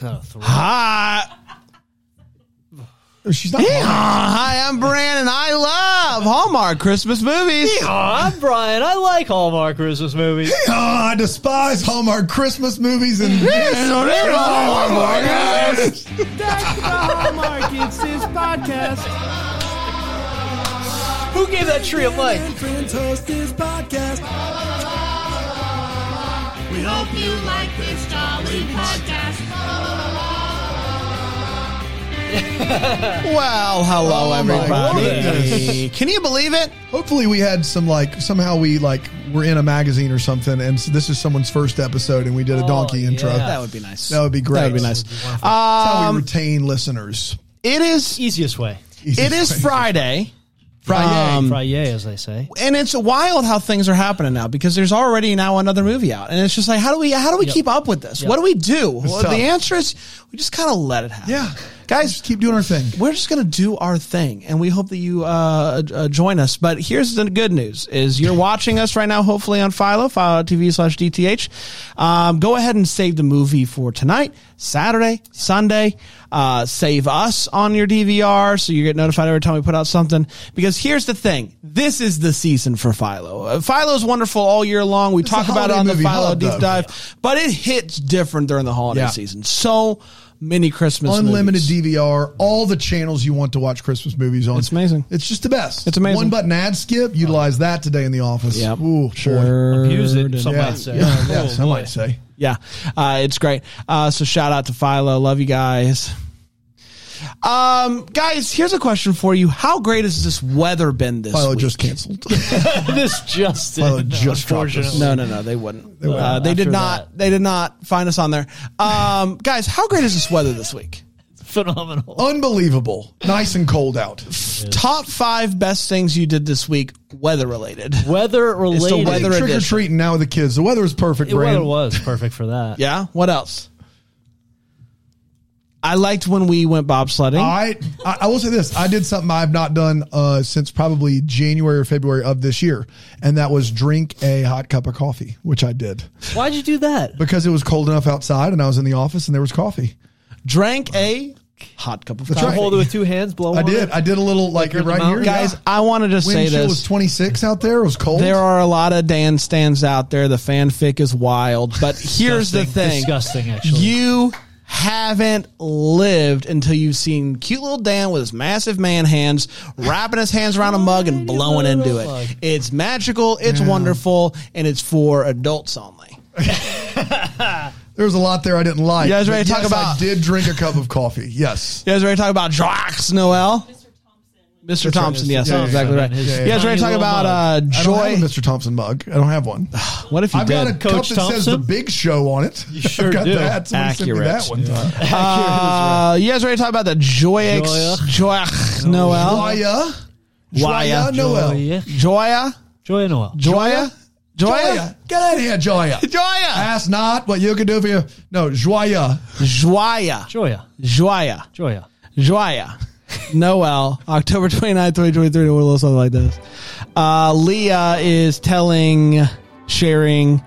Hi. Oh, she's not. Hi, I'm Brandon. I love Hallmark Christmas movies. I'm Brian. I like Hallmark Christmas movies. Oh, I despise Hallmark Christmas movies and That's the Hallmark. It's this podcast. Who gave that tree a mic? Friends host this podcast. We hope you like this jolly podcast. Well, hello, Oh, my everybody. Can you believe it? Hopefully, we had some like somehow we like were in a magazine or something, and so this is someone's first episode, and we did a donkey yeah. intro. That That would be nice. That would be great. That would be nice. That's how we Um, retain listeners. it is. Easiest way. It is Friday. Friday. Um, Friday, as they say. and it's wild how things are happening now because there's already now another movie out, and it's just like, how do we how do we keep up with this? What do we do? Well, tough. the answer is we just kind of let it happen. yeah, guys, just keep doing our thing. we're just going to do our thing and we hope that you uh, uh, join us. But here's the good news is you're watching us right now hopefully on philo philo.tv slash dth um, go ahead and save the movie for tonight saturday sunday. Uh, save us on your dvr so you get notified every time we put out something. Because here's the thing this is the season for philo. Uh, philo is wonderful all year long. We talk about it on the philo hub, deep though. dive but it hits different during the holiday Yeah. season. So many christmas movies. Unlimited movies. DVR, all the channels you want to watch Christmas movies on. It's amazing. It's just the best. It's amazing. One button ad skip. Utilize that today in the office. Yep. Ooh, Sure. Abuse it, some Yeah, might say. yeah, yeah, Oh, some boy. might say. Yeah, uh, it's great. Uh, so shout out to Philo. Love you guys. Um, guys, here's a question for you. How great has this weather been this Philo week? just canceled. this just Philo in, just dropped us. no, no, no, they wouldn't. They, uh, they did not. that. They did not find us on there. Um, guys, how great is this weather this week? Phenomenal. Unbelievable. Nice and cold out. Top five best things you did this week, weather related. Weather related. weather Trick or treating now with the kids. The weather is perfect, The weather was perfect for that. Yeah. What else? I liked when we went bobsledding. I, I I will say this. I did something I've not done uh, since probably January or February of this year, and that was drink a hot cup of coffee, which I did Why'd you do that? because it was cold enough outside, and I was in the office, and there was coffee. Drank a hot cup of That's coffee. right. Hold it with two hands, blow I on did. it? I did a little like Like right here. Guys, yeah. I want to just say Wind chill this. was 26 out there. It was cold. There are a lot of Dan stands out there. The fanfic is wild. But here's the thing. Disgusting, actually. You haven't lived until you've seen cute little Dan with his massive man hands wrapping his hands around a mug and blowing into it. It's magical, it's wonderful, and it's for adults only. there was a lot there I didn't like. You guys ready to talk yes, about- I did drink a cup of coffee. Yes. You guys ready to talk about Jacques Noel? Mr. Thompson, yes, Yeah, that's yeah, exactly yeah. right. His You guys ready to talk about little uh, I don't Joy? have a Mr. Thompson mug. I don't have one. What if you I've did? got a cup Coach that says the Big Show on it. You sure I've got do. that. Somebody sent me Accurate. that one time. Uh, you guys ready to talk about the Joy Joy Noel? Joya. Joya. Joya Noel. Joya. Joya? Noel. Joya? Joya? Joya. Get out of here, Joya. Joya. Ask not what you can do for you. No, Joya. Joya. Joya. Joya. Joya. Joya. Noel, October 29th, 2023, or a little something like this. Uh, Leah is telling, sharing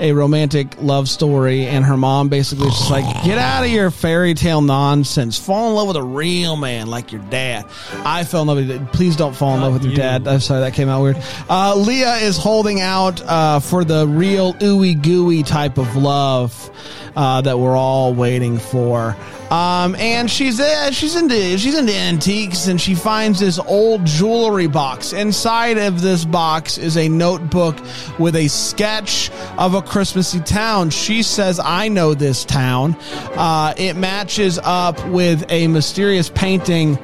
a romantic love story, and her mom basically is just like, get out of your fairy tale nonsense. Fall in love with a real man like your dad. I fell in love with you. Please don't fall in love with your dad. I'm sorry, that came out weird. Uh, Leah is holding out uh, for the real ooey gooey type of love uh, that we're all waiting for. Um, and she's uh, she's into she's into antiques, and she finds this old jewelry box. Inside of this box is a notebook with a sketch of a Christmassy town. She says, "I know this town." Uh, it matches up with a mysterious painting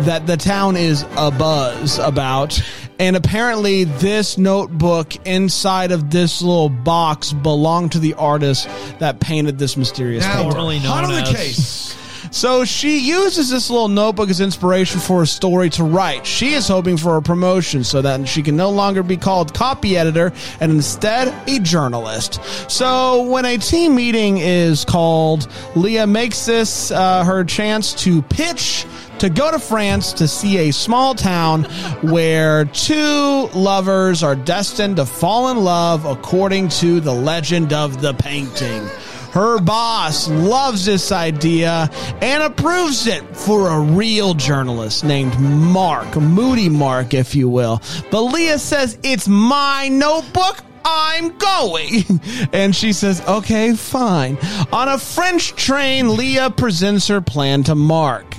that the town is a buzz about. And apparently, this notebook inside of this little box belonged to the artist that painted this mysterious Now, painting. Formerly hot known on the case. So she uses this little notebook as inspiration for a story to write. She is hoping for a promotion so that she can no longer be called copy editor and instead a journalist. So when a team meeting is called, Leah makes this uh, her chance to pitch to go to France to see a small town where two lovers are destined to fall in love according to the legend of the painting. Her boss loves this idea and approves it for a real journalist named Mark, Moody Mark, if you will. But Leah says, It's my notebook. I'm going. And she says, okay, fine. On a French train, Leah presents her plan to Mark.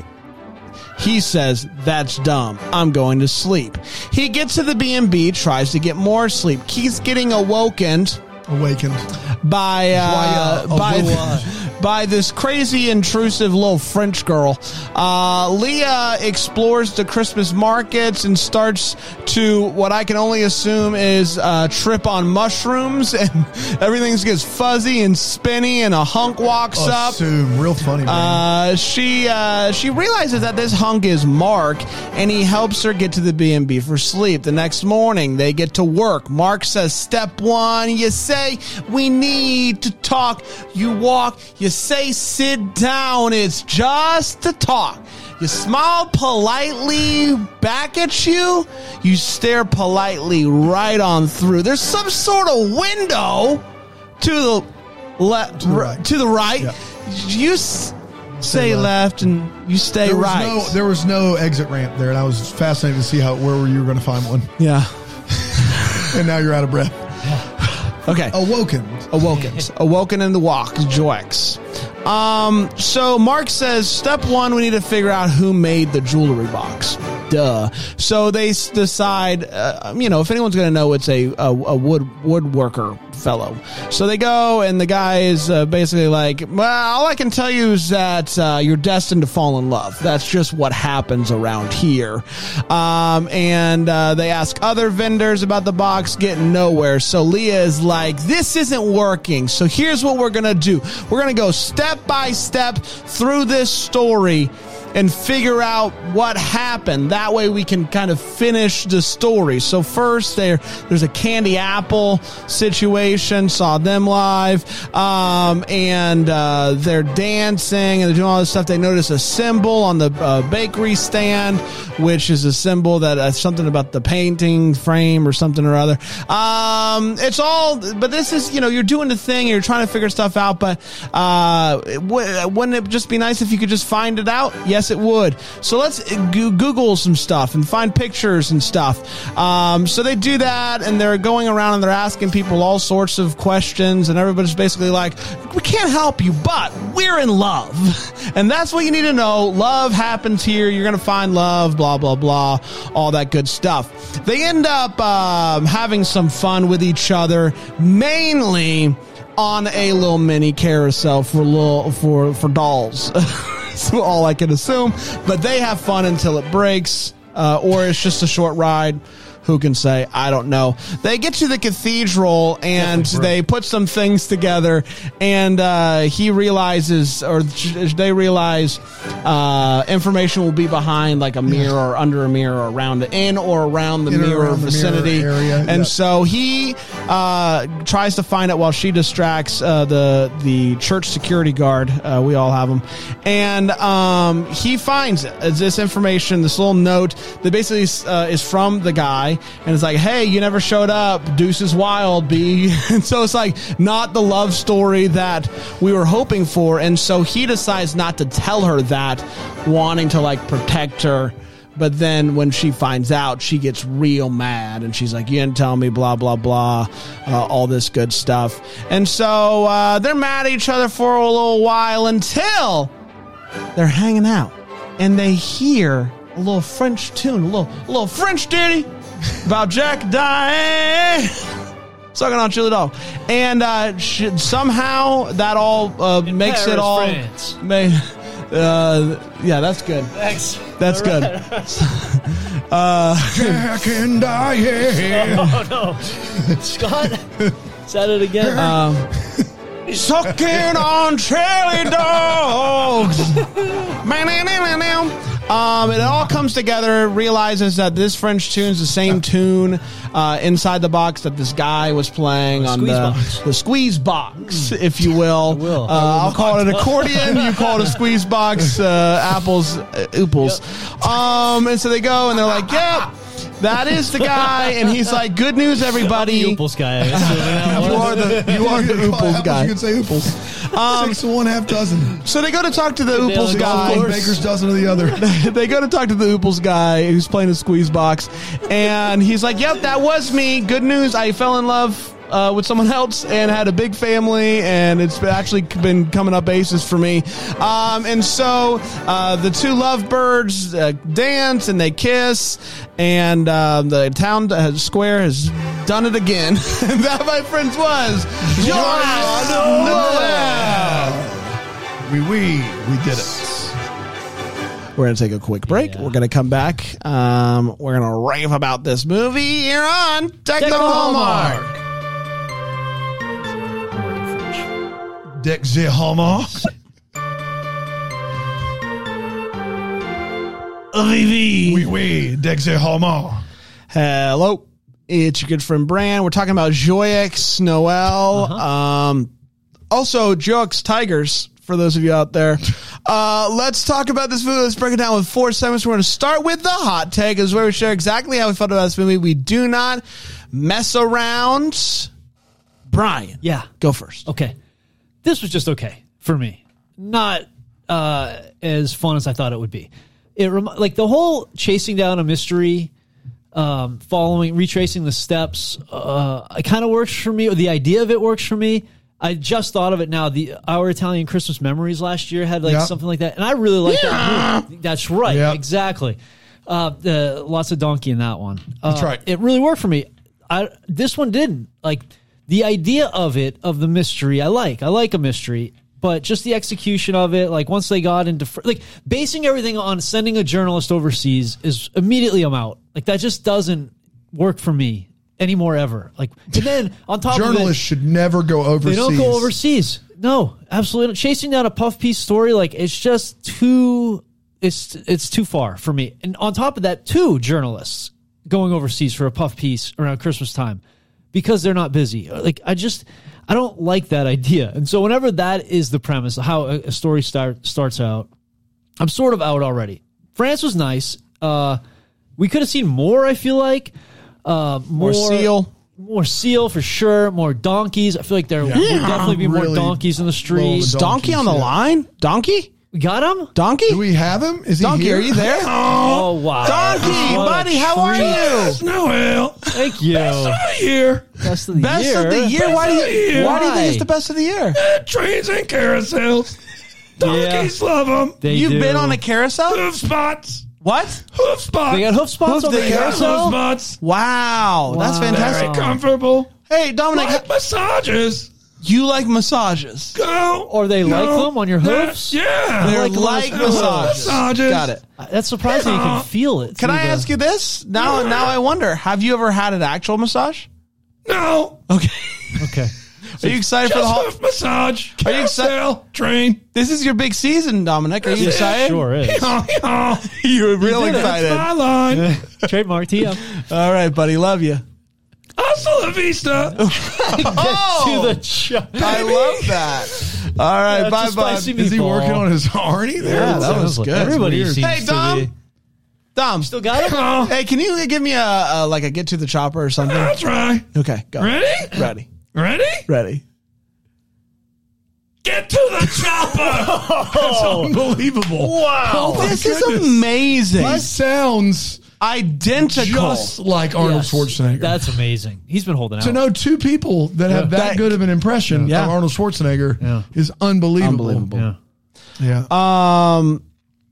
He says, that's dumb. I'm going to sleep. He gets to the B&B, tries to get more sleep. Keeps getting awoken Awakened. by uh, by by this crazy intrusive little French girl. Uh, Leah explores the Christmas markets and starts to what I can only assume is uh, trip on mushrooms, and everything gets fuzzy and spinny, and a hunk walks up. Assume. Real funny. Uh, she uh, she realizes that this hunk is Mark, and he helps her get to the B and B for sleep. The next morning, they get to work. Mark says, "Step one, you say we need to talk. You walk. You say sit down. It's just to talk." You smile politely back at you. You stare politely right on through. There's some sort of window to the left, the right. to the right. Yeah. You s- say left. left. and you stay there right. no there was no exit ramp there, and I was fascinated to see how where were you were going to find one. yeah. And now you're out of breath. Okay. Awoken. Awoken. Awoken in the walk. Joix. Um, so Mark says, step one, we need to figure out who made the jewelry box. Duh. So they s- decide, uh, you know, if anyone's going to know, it's a, a, a wood woodworker fellow. So they go, and the guy is uh, basically like, well, all I can tell you is that uh, you're destined to fall in love. That's just what happens around here. Um, and uh, they ask other vendors about the box, getting nowhere. So Leah is like, this isn't working. So here's what we're going to do we're going to go step by step through this story and figure out what happened. That way we can kind of finish the story. So first there there's a candy apple situation, saw them live. Um, and uh, they're dancing and they're doing all this stuff. They notice a symbol on the uh, bakery stand, which is a symbol that uh, something about the painting frame or something or other. Um, it's all, but this is, you know, you're doing the thing, you're trying to figure stuff out, but uh, w- wouldn't it just be nice if you could just find it out? Yes, it would. So let's Google some stuff and find pictures and stuff. Um, so they do that and they're going around and they're asking people all sorts of questions, and everybody's basically like, we can't help you, but we're in love. And that's what you need to know. Love happens here. You're to find love, blah, blah, blah, all that good stuff. They end up um, having some fun with each other, mainly on a little mini carousel for little for for dolls. That's all I can assume. But they have fun until it breaks, uh, or it's just a short ride. Who can say? I don't know. They get to the cathedral and they put some things together, and uh, he realizes, or they realize, uh, information will be behind like a mirror or under a mirror, or around it, in or around the In or mirror around the mirror vicinity. area, and so he uh, tries to find it while she distracts uh, the the church security guard. Uh, we all have them, and um, he finds this information, this little note that basically uh, is from the guy, and it's like, "Hey, you never showed up. Deuce is wild, B." and so it's like not the love story that we were hoping for, and so he decides not to tell her that, wanting to like protect her. But then when she finds out, she gets real mad and she's like, You didn't tell me, blah, blah, blah, uh, all this good stuff. And so uh, they're mad at each other for a little while until they're hanging out and they hear a little French tune, a little, a little French ditty about Jack dying. Sucking on chili dog, and uh, sh- somehow that all uh, makes it all. May, uh, yeah, that's good. Thanks. That's good. Jack and Diane. Oh no, Scott. Said it again. Um, Sucking on chili dogs. Um, it all comes together. Realizes that this French tune's the same tune uh, inside the box that this guy was playing The on squeeze the box. the squeeze box, if you will. will. Uh, I'll call it an accordion. You call it a squeeze box. Uh, apples, uh, ooples. Um, and so they go and they're like, "Yep." That is the guy, and he's like, "Good news, everybody." Ooples guy. I assume that you are the you are the Ooples guy. You can say Ooples. Um, Six to one, half dozen. So they go to talk to the Daily Ooples guy. Baker's dozen of the other. they go to talk to the Ooples guy who's playing a squeeze box, and he's like, "Yep, that was me. Good news. I fell in love." Uh, with someone else and had a big family and it's actually been coming up aces for me um, and so uh, the two lovebirds uh, dance and they kiss and uh, the town uh, square has done it again and that my friends was John Noel. We we we did it. We're going to take a quick break. Yeah. We're going to come back. Um, we're going to rave about this movie You're on Technical Hallmark. Dick the Hallmark. Oui oui. Dick the Hallmark. Hello. It's your good friend Bran. We're talking about Joyeux Noel. Um, also, Joyx Tigers, for those of you out there. Uh, let's talk about this movie. Let's break it down with four segments. We're going to start with the hot take, is where we share exactly how we felt about this movie. We do not mess around. Brian, Yeah. go first. Okay. This was just okay for me. Not uh, as fun as I thought it would be. It rem- like the whole chasing down a mystery, um, following, retracing the steps. Uh, it kind of works for me. Or the idea of it works for me. I just thought of it now. The our Italian Christmas memories last year had like Yeah. something like that, and I really like that. Movie. That's right, Yeah. exactly. Uh, the lots of donkey in that one. Uh, That's right. It really worked for me. I this one didn't like the idea of it of the mystery. I like. I like a mystery, but just the execution of it. Like once they got into like basing everything on sending a journalist overseas is immediately I'm out. Like that just doesn't work for me anymore ever. Like and then on top of it, Journalists should never go overseas. they don't go overseas. No, absolutely. not. Chasing down a puff piece story, like it's just too. It's it's too far for me. And on top of that, two journalists going overseas for a puff piece around Christmas time because they're not busy. Like I just I don't like that idea. And so whenever that is the premise, how a, a story start starts out, I'm sort of out already. France was nice. Uh, we could have seen more. I feel like uh, more, More seal. more seal for sure. More donkeys. I feel like there would definitely be more donkeys in the roll streets. the Donkey on the yeah. line? Donkey? We got him. Donkey? Do we have him? Is he Donkey, here? are you there? Oh wow, Donkey, What a buddy, how are treat. you? Noel. Thank you. Best of the year. Best year. of the year. Why do you? of the year. Why do you think it's the best of the year? Eh, trains and carousels. Donkeys love them. They You've do. been on a carousel? Hoof spots. What? Hoof spots. They got hoof spots Hoof on the they got carousel. spots. Wow, that's Wow. fantastic. Very comfortable. Hey, Dominic, massages. You like massages? Go. Or they like them on your hoofs? Yeah. They're like like, them on massages. massages. Got it. Uh, That's surprising. You can feel it. Can I the- ask you this? Now, now I wonder: Have you ever had an actual massage? No. Okay. Okay. Are you excited for the whole? massage. Are you excited? Train. This is your big season, Dominic. Are you excited? Sure is. You're real did it. excited. line. Trademark TM. All right, buddy. Love you. Hasta la vista. Oh, to the chop. I love that. All right, That's a bye, bye. spicy Is he meatball. working on his Arnie there? Yeah, that was good. Everybody Weird. seems Hey, to Dom. be. Dom, Still got him? Hey, can you give me a, a like a get to the chopper or something? That's right. Okay, go. Ready? Ready. Ready? Ready. Get to the chopper. That's unbelievable. Wow. Oh my this is amazing. He sounds Identical. just like Arnold Yes. Schwarzenegger. That's amazing. He's been holding out. to know two people that have that, That- good of an impression Yeah. of Arnold Schwarzenegger Yeah. is unbelievable. Unbelievable. Yeah. Yeah. Um,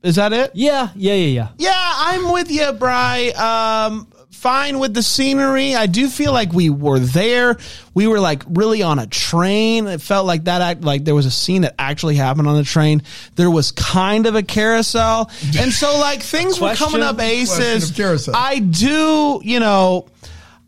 is that it? Yeah, yeah, yeah, yeah. Yeah, I'm with you, Bry. Um, fine with the scenery. I do feel like we were there. We were like really on a train. It felt like that act like there was a scene that actually happened on the train. There was kind of a carousel. And so like things were coming up aces. I do, you know,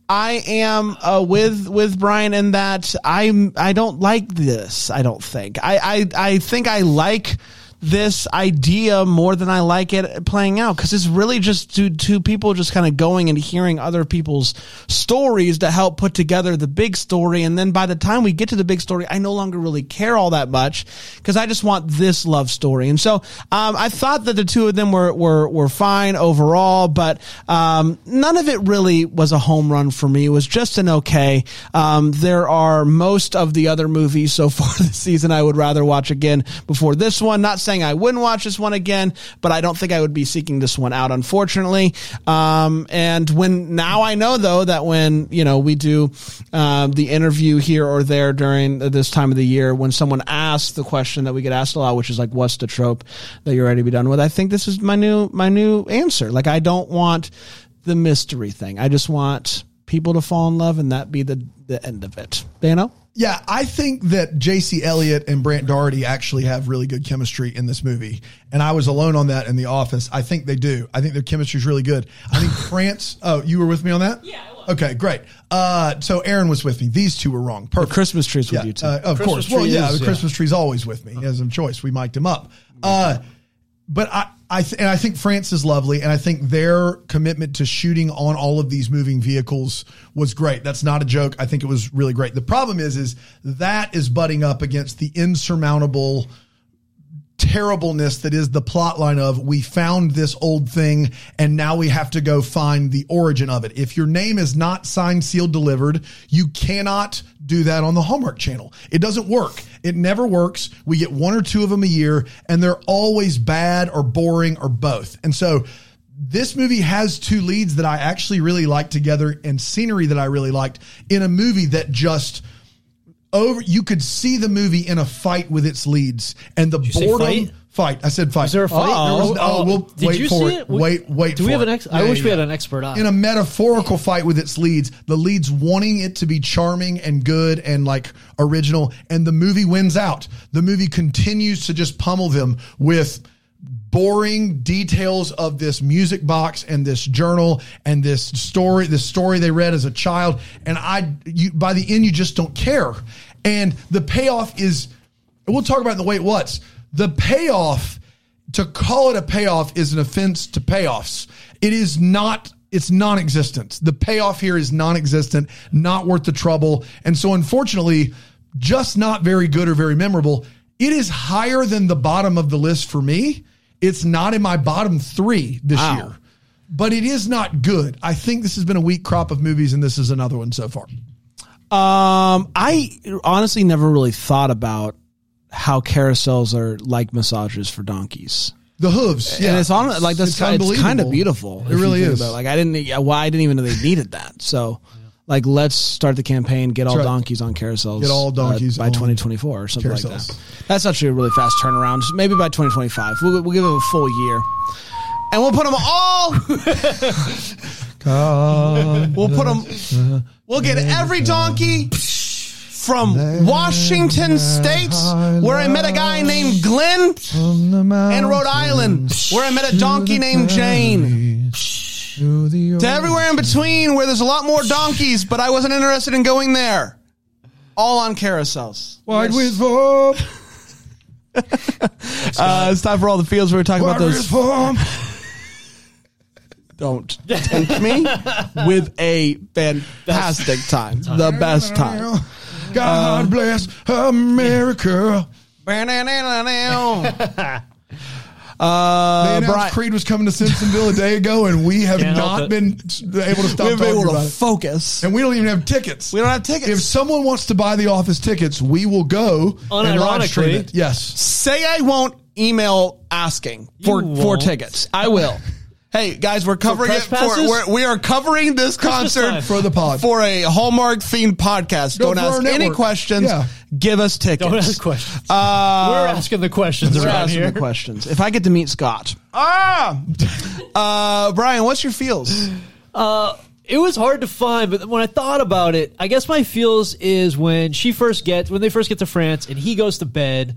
I am uh, with with Brian in that I'm I don't like this. I don't think I I I think I like this idea more than I like it playing out because it's really just two, two people just kind of going and hearing other people's stories to help put together the big story. And then by the time we get to the big story, I no longer really care all that much because I just want this love story. And so um, I thought that the two of them were were were fine overall, but um, none of it really was a home run for me. It was just an okay. Um, there are most of the other movies so far this season I would rather watch again before this one. Not saying I wouldn't watch this one again, but I don't think I would be seeking this one out, unfortunately. Um, and when now I know though that when you know we do um, the interview here or there during this time of the year, when someone asks the question that we get asked a lot, which is like, "What's the trope that you're ready to be done with?" I think this is my new my new answer. Like I don't want the mystery thing. I just want people to fall in love and that be the the end of it. Dano? Yeah, I think that Jaicy Elliot and Brant Daugherty actually have really good chemistry in this movie. And I was alone on that in the office. I think they do. I think their chemistry is really good. I think France. Oh, you were with me on that? Yeah, Okay, great. Uh, so Aaron was with me. These two were wrong. The Christmas trees with yeah, you too. uh, of Christmas course. Well, yeah, is- the Christmas tree's always with me as a choice. We mic'd him up. Uh, but I, I th- and I think France is lovely, and I think their commitment to shooting on all of these moving vehicles was great. That's not a joke. I think it was really great. The problem is, is that is butting up against the insurmountable terribleness that is the plot line of we found this old thing and now we have to go find the origin of it. If your name is not signed, sealed, delivered, you cannot do that on the Hallmark channel. It doesn't work. It never works. We get one or two of them a year and they're always bad or boring or both. And so this movie has two leads that I actually really liked together and scenery that I really liked in a movie that just over you could see the movie in a fight with its leads and the boredom fight? fight. I said fight. Is there a fight? There was- oh, we'll Did wait you for see it. it? Wait, wait. Do we have it. an ex? I Yeah, wish we had an expert eye. in a metaphorical fight with its leads. The leads wanting it to be charming and good and like original, and the movie wins out. The movie continues to just pummel them with boring details of this music box and this journal and this story this story they read as a child. And i you by the end you just don't care. And the payoff is we'll talk about the way it was. The payoff to call it a payoff is an offense to payoffs. It is not it's non-existent. The payoff here is non-existent not worth the trouble. And so unfortunately just not very good or very memorable. It is higher than the bottom of the list for me it's not in my bottom three this Wow. year but it is not good i think this has been a weak crop of movies and this is another one so far Um, I honestly never really thought about how carousels are like massages for donkeys. the hooves yeah And it's on like that's It's kind, it's kind of beautiful. It really is. it. Like I didn't, well, I didn't even know they needed that. So, like, let's start the campaign. Get all right. donkeys on carousels. Get all uh, donkeys by 2024 or something like that. That's actually a really fast turnaround. Maybe by 2025, we'll, we'll give it a full year, and we'll put them all. We'll put them. We'll get every donkey from Washington State, where I met a guy named Glenn, and Rhode Island, where I met a donkey named Jane. To everywhere in between, where there's a lot more donkeys, but I wasn't interested in going there. All on carousels. Wide with form. Uh, it's time for all the fields. We were talking about Wide with those. form. Don't tempt me with a fantastic time, the best time. God bless America. Uh, They announced Brian, Creed was coming to Simpsonville a day ago, and we have Can't help not it. been able to stop we've been talking able about to it. focus. And we don't even have tickets. We don't have tickets. If someone wants to buy the office tickets, we will go and live stream Unironically. it. Yes. say I won't email asking for You for won't. tickets. I will. Hey guys, we're covering press it for we're, we are covering this concert time. For the pod. for a Hallmark themed podcast. Go Don't for our ask any questions. Yeah. Give us tickets. Don't ask questions. Uh, We're asking the questions we're around asking here. the questions. If I get to meet Scott, ah, uh, Brian, what's your feels? it was hard to find, but when I thought about it, I guess my feels is when she first gets when they first get to France and he goes to bed.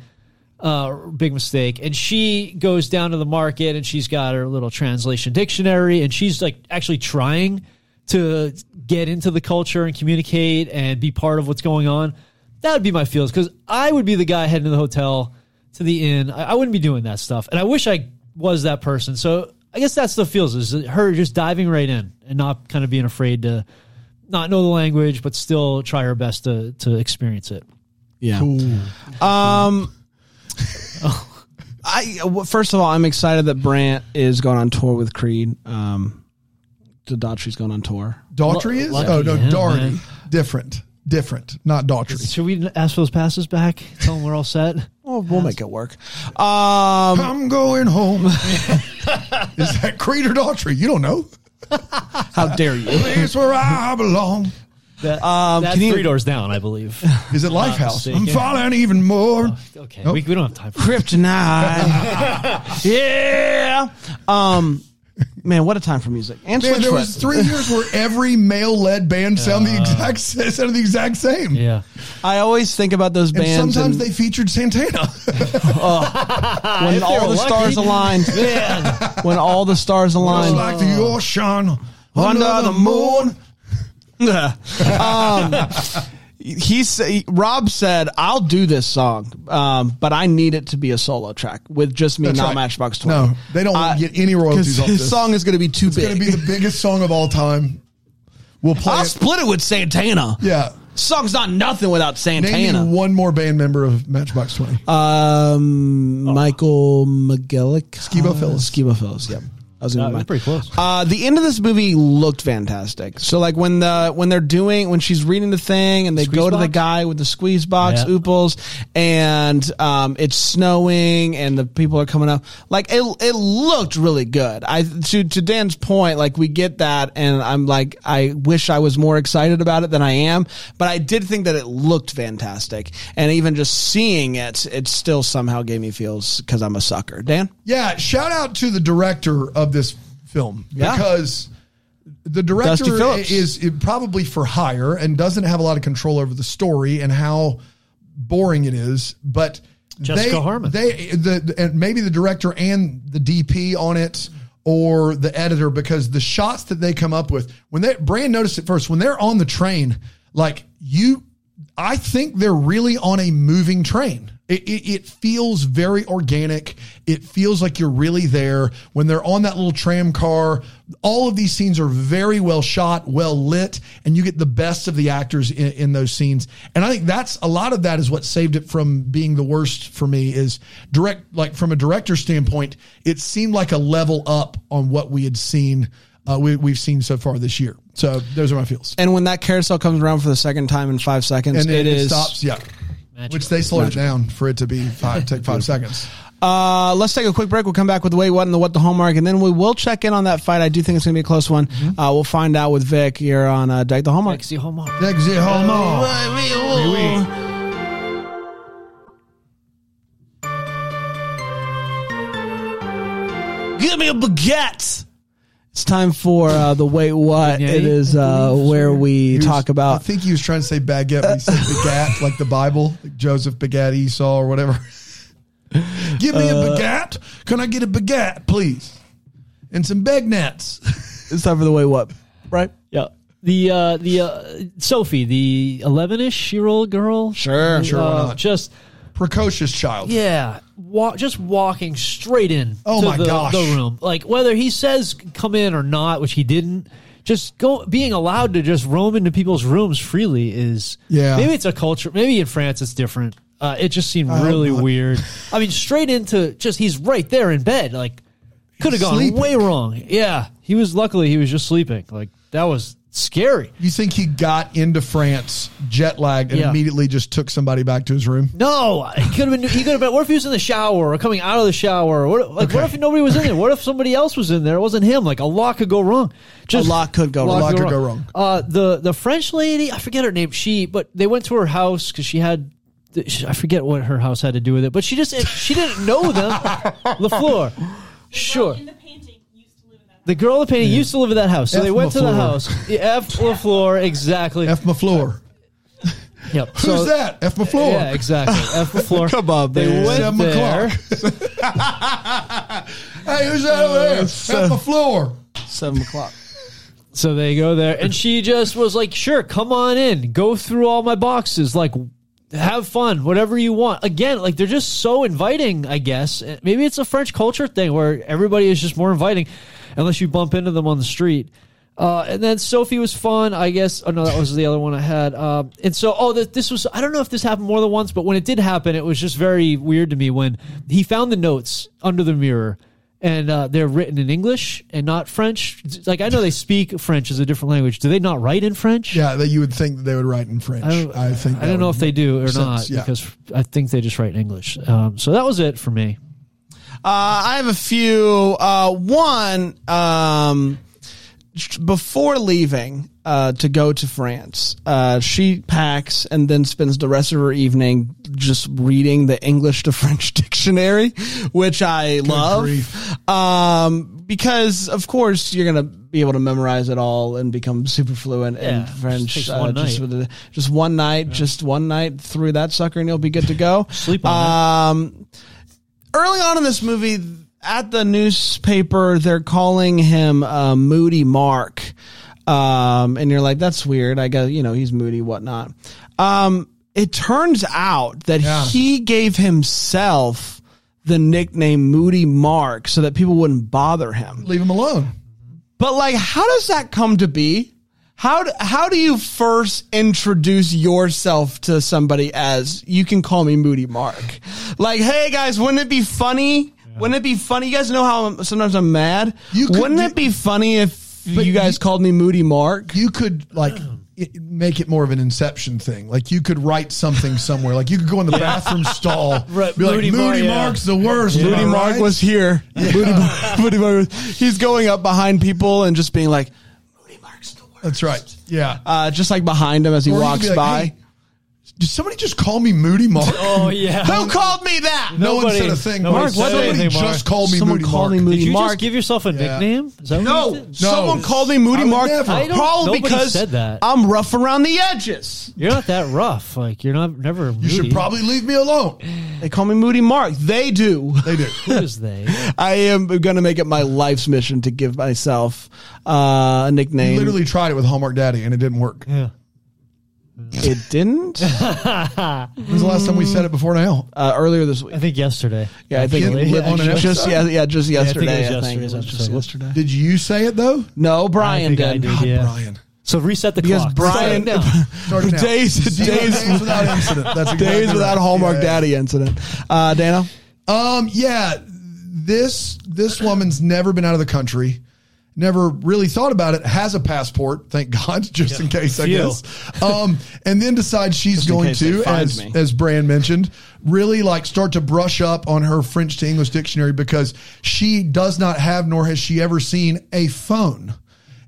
Uh, big mistake. And she goes down to the market and she's got her little translation dictionary and she's like actually trying to get into the culture and communicate and be part of what's going on. That would be my feels because I would be the guy heading to the hotel to the inn. I, I wouldn't be doing that stuff, and I wish I was that person. So I guess that's the feels is her just diving right in and not kind of being afraid to not know the language, but still try her best to to experience it. Yeah. Um. I well, first of all, I'm excited that Brant is going on tour with Creed. Um, the Daughtry's going on tour. Daughtry is? lucky Oh, no, him, Daugherty. man. Different. Different. Not Daughtry. Should we ask for those passes back? Tell them we're all set. Well, we'll make it work. Um, I'm going home. is that Creed or Daughtry? You don't know. how dare you? It's where I belong. That, Um, that's can you- three doors down, I believe. Is it Lifehouse? I'm mistaken. falling even more. Okay, Nope. we, we don't have time for Kryptonite. yeah. Um, man, what a time for music and Man, there was three years where every male-led band sound the exact sounded the exact same. Yeah. I always think about those And bands sometimes and they featured Santana. when all the lucky. stars aligned. Man. when all the stars Just aligned. like the ocean Under under the the moon. um, he sa- Rob said, "I'll do this song, um, but I need it to be a solo track with just me, That's not right. Matchbox Twenty. No, they don't Uh, get any royalties off His this. song is going to be too It's big. It's going to be the biggest song of all time. We'll play I'll it. split it with Santana. Yeah. song's not nothing without Santana. one more band member of Matchbox 20. Um, Michael McGillick, Skibo Phillips. Skibo Phillips. Yep. I was Uh, gonna mind. pretty close. Uh, the end of this movie looked fantastic. So like when the when they're doing when she's reading the thing and they Squeeze go to the guy with the squeeze box Yeah. ooples and um, it's snowing and the people are coming up like it it looked really good. I to to Dan's point like we get that and I'm like I wish I was more excited about it than I am, but I did think that it looked fantastic and even just seeing it it still somehow gave me feels because I'm a sucker. Dan. Yeah, shout out to the director of this film Yeah. because the director is probably for hire and doesn't have a lot of control over the story and how boring it is. But Jessica they, Harmon. they the and maybe the director and the DP on it or the editor because the shots that they come up with when they Brand noticed it first when they're on the train, like you, I think they're really on a moving train. It, it, it feels very organic. It feels like you're really there when they're on that little tram car. All of these scenes are very well shot, well lit, and you get the best of the actors in, in those scenes. And I think that's a lot of that is what saved it from being the worst for me is direct, like from a director standpoint, it seemed like a level up on what we had seen, uh, we, we've seen so far this year. So those are my feels. And when that carousel comes around for the second time in five seconds, And then it is stops, yeah. Which they slowed it down for it to be five, take five seconds. Uh, let's take a quick break. We'll come back with the way what, and the what the hallmark, and then we will check in on that fight. I do think it's going to be a close one. Mm-hmm. Uh, we'll find out with Vic here on uh, Deck the Hallmark. Lexi Hallmark. Exit Hallmark. Give me a baguette. It's time for uh, the wait, what. Yeah, it is uh, where we was- talk about. I think he was trying to say baguette, but he said baguette, like the Bible, like Joseph begat Esau or whatever. Give me a Uh, baguette. Can I get a baguette, please? And some bagnets. It's time for the wait, what. Right? Yeah. The uh the uh, Sophie, the 11ish year old girl. Sure. Sure, why Uh, not? Just Precocious child. yeah, wa- just walking straight in Oh to my the, gosh. the room. Like whether he says come in or not, which he didn't. Just go being allowed to just roam into people's rooms freely is Yeah. Maybe it's a culture. Maybe in France it's different. Uh, it just seemed hope really not. weird. I mean, straight into just he's right there in bed. Like could have gone Sleeping. way wrong. Yeah, he was luckily he was just sleeping. Like that was scary. You think he got into France jet lagged and Yeah. immediately just took somebody back to his room? No, it could have been. He could have been. What if he was in the shower or coming out of the shower? What, like, what if nobody was in there? What if somebody else was in there? It wasn't him. Like a lot could go wrong. Just A lot could go wrong. A lot could go wrong. Uh, the the French lady, I forget her name. She, but they went to her house because she had. I forget what her house had to do with it, but she just she didn't know them. Lafleur, sure. In the painting, used to live in that. The girl in the painting used to live in that house, so F. they went to the Lafleur. house. F. Lafleur, exactly. F. McFleur. yep. Who's So- that? F. McFleur. Yeah, exactly. F. Lafleur. Come on, They man. went Seven there. o'clock. Hey, who's that over there? Uh, F. McFleur. Seven o'clock. So they go there, and she just was like, "Sure, come on in, go through all my boxes." Like, have fun, whatever you want. Again, like they're just so inviting, I guess. Maybe it's a French culture thing where everybody is just more inviting unless you bump into them on the street. Uh, and then Sophie was fun, I guess. Oh no, that was the other one I had. Um, and so, oh, th- this was. I don't know if this happened more than once, but when it did happen, it was just very weird to me when he found the notes under the mirror, and uh, they're written in English and not French. Like I know they speak French as a different language. Do they not write in French? Yeah, that you would think that they would write in French. I I, think. I don't know if they do or make not yeah. because I think they just write in English. Um, so that was it for me. Uh, I have a few. Uh, one, um, before leaving uh, to go to France, uh, she packs and then spends the rest of her evening just reading the English to French dictionary, which I love. grief. Um, because of course you're gonna be able to memorize it all and become super fluent Yeah, in French. takes uh, one just, night. with a- just one night, just one night through that sucker, and you'll be good to go. Sleep on Um, early on in this movie, at the newspaper, they're calling him uh, Moody Mark, um, and you're like, "That's weird." I guess you know he's moody, whatnot. Um, it turns out that Yeah. he gave himself the nickname Moody Mark so that people wouldn't bother him. leave him alone. But like, how does that come to be? How do, how do you first introduce yourself to somebody as you can call me Moody Mark? Like, hey guys, wouldn't it be funny? Wouldn't it be funny? You guys know how I'm- sometimes I'm mad. You could wouldn't do- it be funny if But you guys you- called me Moody Mark? You could like make it more of an inception thing. Like you could write something somewhere. Like you could go in the bathroom stall. Right, Be like, Moody yeah. Mark's the worst. am Moody I Mark right?" was here. Moody, Mark, Moody Mark was, he's going up behind people and just being like, Moody Mark's the worst. That's right. Yeah. Uh, just like behind him as he Or you could walks be like, by. "Hey, did somebody just call me Moody Mark? Oh yeah. Who called me that? no one Nobody- said a thing. nobody Mark, said somebody anything, Mark. just called me Someone Moody called Mark. me Moody Did you Mark. just give yourself a nickname? Is that what you No, did? someone called me Moody I would Mark. never. I don't- Probably nobody because said that. I'm rough around the edges. You're not that rough. Like you're not never. You should probably leave me alone. They call me Moody Mark. They do. They do. Who is they? I am going to make it my life's mission to give myself uh, a nickname. Literally tried it with Hallmark Daddy and it didn't work. Yeah. it didn't. When was the last time we said it before now? Uh, earlier this week. I think yesterday. Yeah, I think Can't live on an just episode? yeah, yeah, just I think it was yesterday. I think it yesterday's just episode. yesterday. Did you say it though? No, Brian think I did. did. God, Yeah. Brian. So reset the Because clock. Brian, Start it now. Start now. days, Zero days, days without incident. That's exactly days without right. Hallmark Yeah. Daddy incident. Uh, Dana, Um, yeah, this this woman's never been out of the country, never really thought about it. Has a passport, thank God, just in case, I Phew. guess. Um, and then decides she's going to, as me. as Bran mentioned, really like start to brush up on her French to English dictionary because she does not have, nor has she ever seen a phone.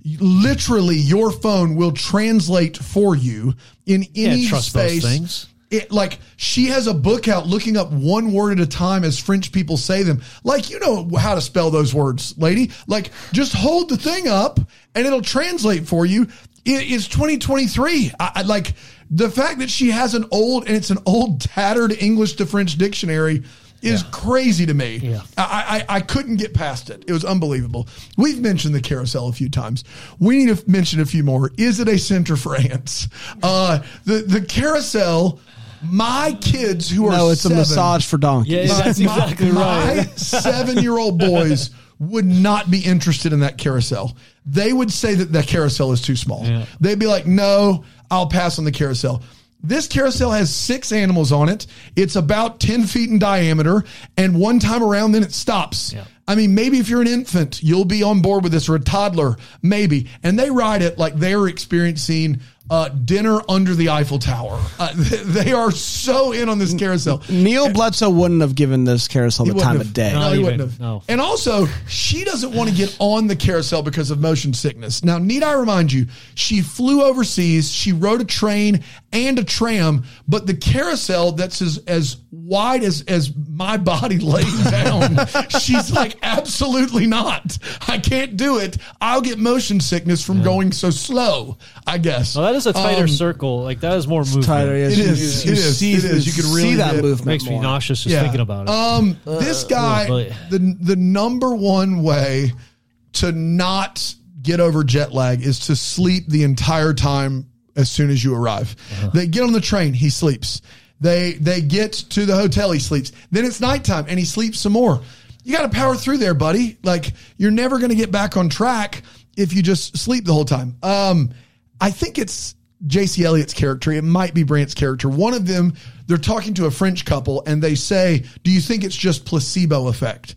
Literally, your phone will translate for you in any trust those space things. It like she has a book out looking up one word at a time as French people say them. Like you know how to spell those words, lady. Like just hold the thing up and it'll translate for you. It is 2023. I, I like the fact that she has an old and it's an old tattered English to French dictionary is crazy to me. Yeah. I, I I couldn't get past it. It was unbelievable. We've mentioned the carousel a few times. We need to mention a few more. Is it a center for ants? Uh, the the carousel. My kids who are no, it's seven, a massage for donkeys. Yeah, that's my- exactly my right. seven-year-old boys would not be interested in that carousel. They would say that the carousel is too small. Yeah. They'd be like, "No, I'll pass on the carousel." This carousel has six animals on it. It's about 10 feet in diameter, and one time around, then it stops. Yeah. I mean, maybe if you're an infant, you'll be on board with this, or a toddler, maybe. And they ride it like they're experiencing uh, dinner under the Eiffel Tower. Uh, they are so in on this carousel. Neil Bledsoe wouldn't have given this carousel the time have. of day. No, Not he even, wouldn't have. no. And also, she doesn't want to get on the carousel because of motion sickness. Now, need I remind you, she flew overseas, she rode a train and a tram, but the carousel that's as, as wide as, as my body lays down, she's like, absolutely not. I can't do it. I'll get motion sickness from going so slow, I guess. Well, that is a tighter Um, circle. Like that is more movement. Tighter, yes, It you- is. you It is. see- It is. You can really see that get- movement. Makes me more. nauseous just thinking about it. Um, this guy, boy. the the number one way to not get over jet lag is to sleep the entire time as soon as you arrive. Uh-huh. They get on the train, he sleeps. They they get to the hotel. He sleeps. Then it's nighttime, and he sleeps some more. You got to power through there, buddy. Like you're never going to get back on track if you just sleep the whole time. Um, I think it's Jaicy Elliot's character. It might be Brant's character. One of them, they're talking to a French couple, and they say, "Do you think it's just placebo effect?"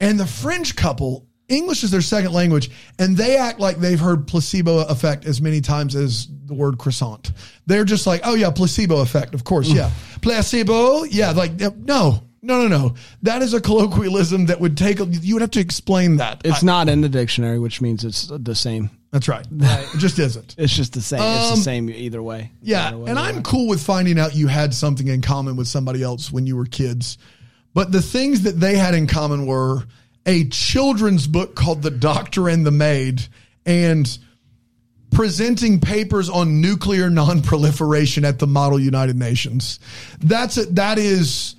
And the French couple, English is their second language, and they act like they've heard placebo effect as many times as the word croissant. They're just like, oh yeah, placebo effect, of course, yeah. Mm. Placebo, yeah, like eh, no, no, no, no. That is a colloquialism that would take. You would have to explain that. It's I- not in the dictionary, which means it's the same. That's right. It just isn't. It's just the same. it's Um, the same either way. Yeah, Either way and I'm are. cool with finding out you had something in common with somebody else when you were kids. But the things that they had in common were a children's book called The Doctor and the Maid and presenting papers on nuclear non-proliferation at the Model United Nations. That's it. That is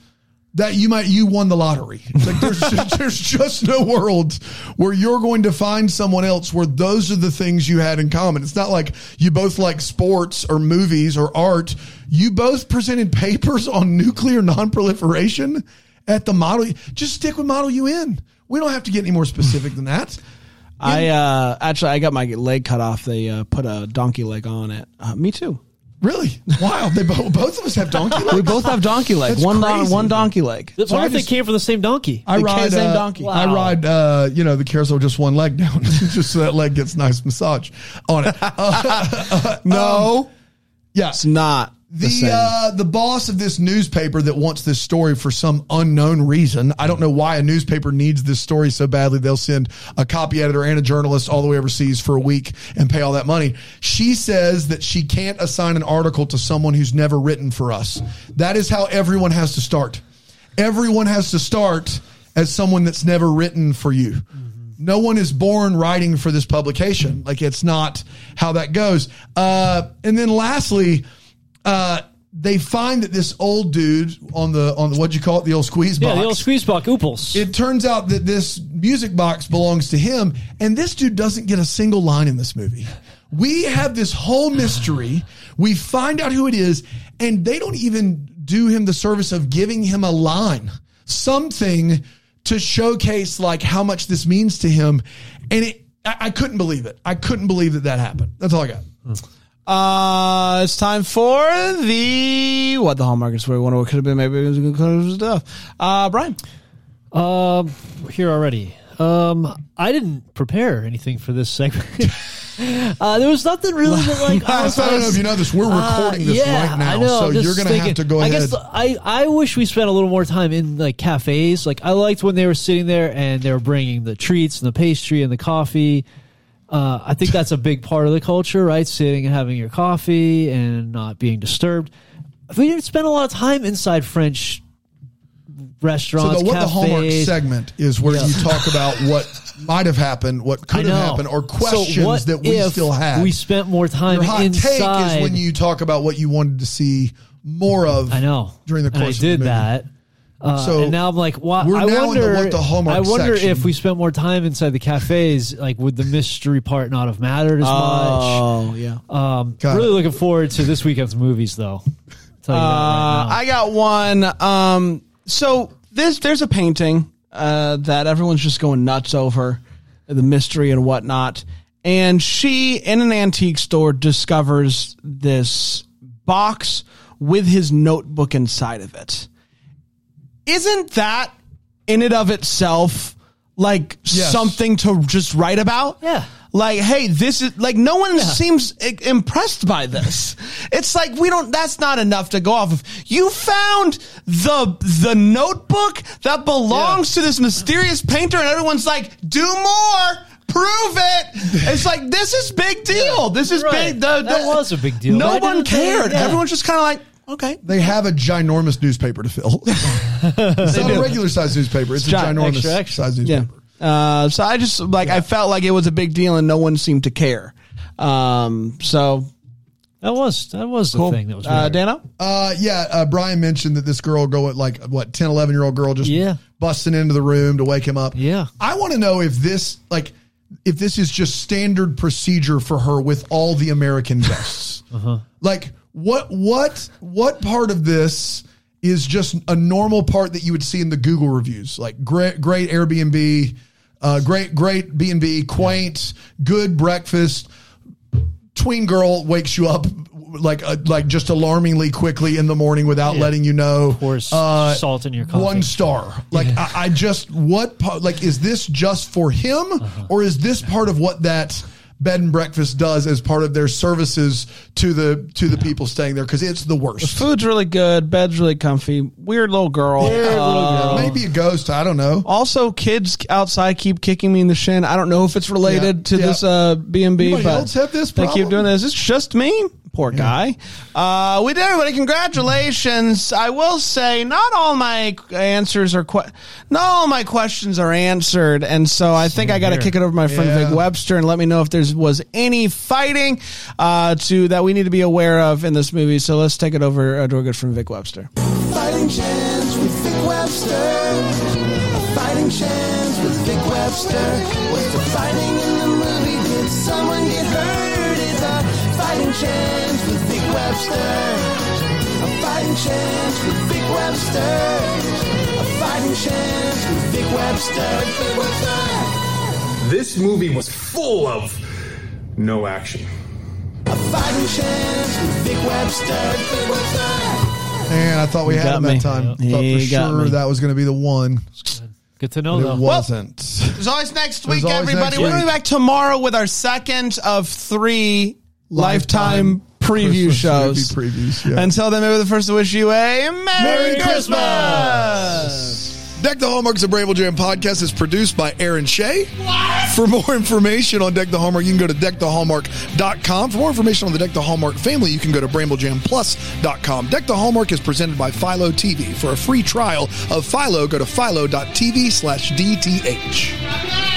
that you might you won the lottery. Like there's just, there's just no world where you're going to find someone else where those are the things you had in common. It's not like you both like sports or movies or art. You both presented papers on nuclear non-proliferation at the model. Just stick with Model UN. We don't have to get any more specific than that. I uh, actually I got my leg cut off. They uh, put a donkey leg on it. Uh, me too. Really? Wow. They both, both of us have donkey legs. We both have donkey leg. That's one don- crazy. one donkey leg. I So I wonder if just- they came from the same donkey. I The ride same uh, donkey. I Wow. ride, uh, you know, the carousel just one leg down, just so that leg gets nice massage on it. Uh, No, yeah, it's not the, the uh, the boss of this newspaper that wants this story for some unknown reason. I don't know why a newspaper needs this story so badly. They'll send a copy editor and a journalist all the way overseas for a week and pay all that money. She says that she can't assign an article to someone who's never written for us. That is how everyone has to start. Everyone has to start as someone that's never written for you. No one is born writing for this publication. Like it's not how that goes. Uh, and then lastly, uh, they find that this old dude on the on the what'd you call it the old squeeze box. Yeah, box. the old squeeze box ooples. it turns out that this music box belongs to him, and this dude doesn't get a single line in this movie. We have this whole mystery. We find out who it is, and they don't even do him the service of giving him a line, something to showcase like how much this means to him. And it, I, I couldn't believe it. I couldn't believe that that happened. That's all I got. Uh, it's time for the what the hallmark is. Where one what could have been maybe it was good stuff. Uh, Brian, Um, we're here already. Um, I didn't prepare anything for this segment. uh, there was nothing really that like I was- don't know if you know this. We're recording this Uh, yeah, right now, I know, so you're going to have to go I ahead. guess I I wish we spent a little more time in like cafes. Like I liked when they were sitting there and they were bringing the treats and the pastry and the coffee. Uh, I think that's a big part of the culture, right? Sitting and having your coffee and not being disturbed. We didn't spend a lot of time inside French So restaurants. the, what the Hallmark segment is where Yeah. you talk about what might have happened, what could I have happened, or questions what that we still have. We spent more time Your hot inside. take is when you talk about what you wanted to see more of. I know during the and I course of the did that. Uh, So, and now I'm like, why? we're I now in the wonder. what the Hallmark I wonder section. if we spent more time inside the cafes, like would the mystery part not have mattered as much? oh yeah. Um, Got really it. looking forward to this weekend's movies, though. I'll tell you that right Uh. I got one. Um, so this there's a painting uh, that everyone's just going nuts over the mystery and whatnot. And she in an antique store discovers this box with his notebook inside of it. Isn't that in and of itself like Yes. something to just write about? Yeah. Like, hey, this is like no one seems i- impressed by this. It's like we don't. That's not enough to go off of. You found the the notebook that belongs to this mysterious painter, and everyone's like, do more. Prove it. It's like this is big deal. This is Right. big. The, That was a big deal. No one cared. yeah. Everyone's just kind of like, okay. they have a ginormous newspaper to fill. it's not a regular size newspaper. It's a Gi- ginormous extra, extra. size Yeah. newspaper. Uh, so I just like I felt like it was a big deal, and no one seemed to care. Um, so that was that was the cool. thing that was. uh. Dano. Uh, yeah, uh, Brian mentioned that this girl go at like what 10, 11 year old girl just Yeah. busting into the room to wake him up. Yeah. I want to know if this like if this is just standard procedure for her with all the American guests. Uh-huh. Like what what what part of this is just a normal part that you would see in the Google reviews, like great great Airbnb, uh, great great B and B, quaint, good breakfast. Tween girl wakes you up like uh, like just alarmingly quickly in the morning without letting you know. Pours Uh, salt in your coffee. One star. Like I, I just what like is this just for him Uh-huh. or is this part of what that bed and breakfast does as part of their services to the to the people staying there because it's the worst. The Food's really good. Bed's really comfy. Weird little girl. Uh, Maybe a ghost. I don't know. Also, kids outside keep kicking me in the shin. I don't know if it's related Yeah, to yeah. this uh, B and B, but else have this they keep doing this. It's just me. Poor guy. Uh, we did everybody. Congratulations. I will say, not all my answers are que- not all my questions are answered, and so I think I got to kick it over to my friend Yeah. Vic Webster and let me know if there was any fighting uh, to that we need to be aware of in this movie. So let's take it over uh, to our good friend Vic Webster. Fighting chance with Vic Webster. A fighting chance with Vic Webster. Was the fighting in the movie? Did someone get hurt? It's a fighting chance with Vic Webster. A fighting chance with Vic Webster. A fighting chance with Vic Webster. Vic Webster. This movie was full of no action. A fighting chance with Vic Webster. Vic Webster. And I thought we He had got him that time. He Thought for sure me. that was going to be the one. Good to know, But though. it wasn't. There's always next week, always everybody. next We're going to be back tomorrow with our second of three lifetime, Lifetime preview Christmas shows. movie previews, yeah. Until then, maybe we're the first to wish you a Merry, Merry Christmas. Deck the Hallmarks of Bramble Jam podcast is produced by Aaron Shea. For more information on Deck the Hallmark, you can go to deckthehallmark.com. For more information on the Deck the Hallmark family, you can go to bramblejamplus.com. Deck the Hallmark is presented by Philo TV. For a free trial of Philo, go to philo.tv slash DTH.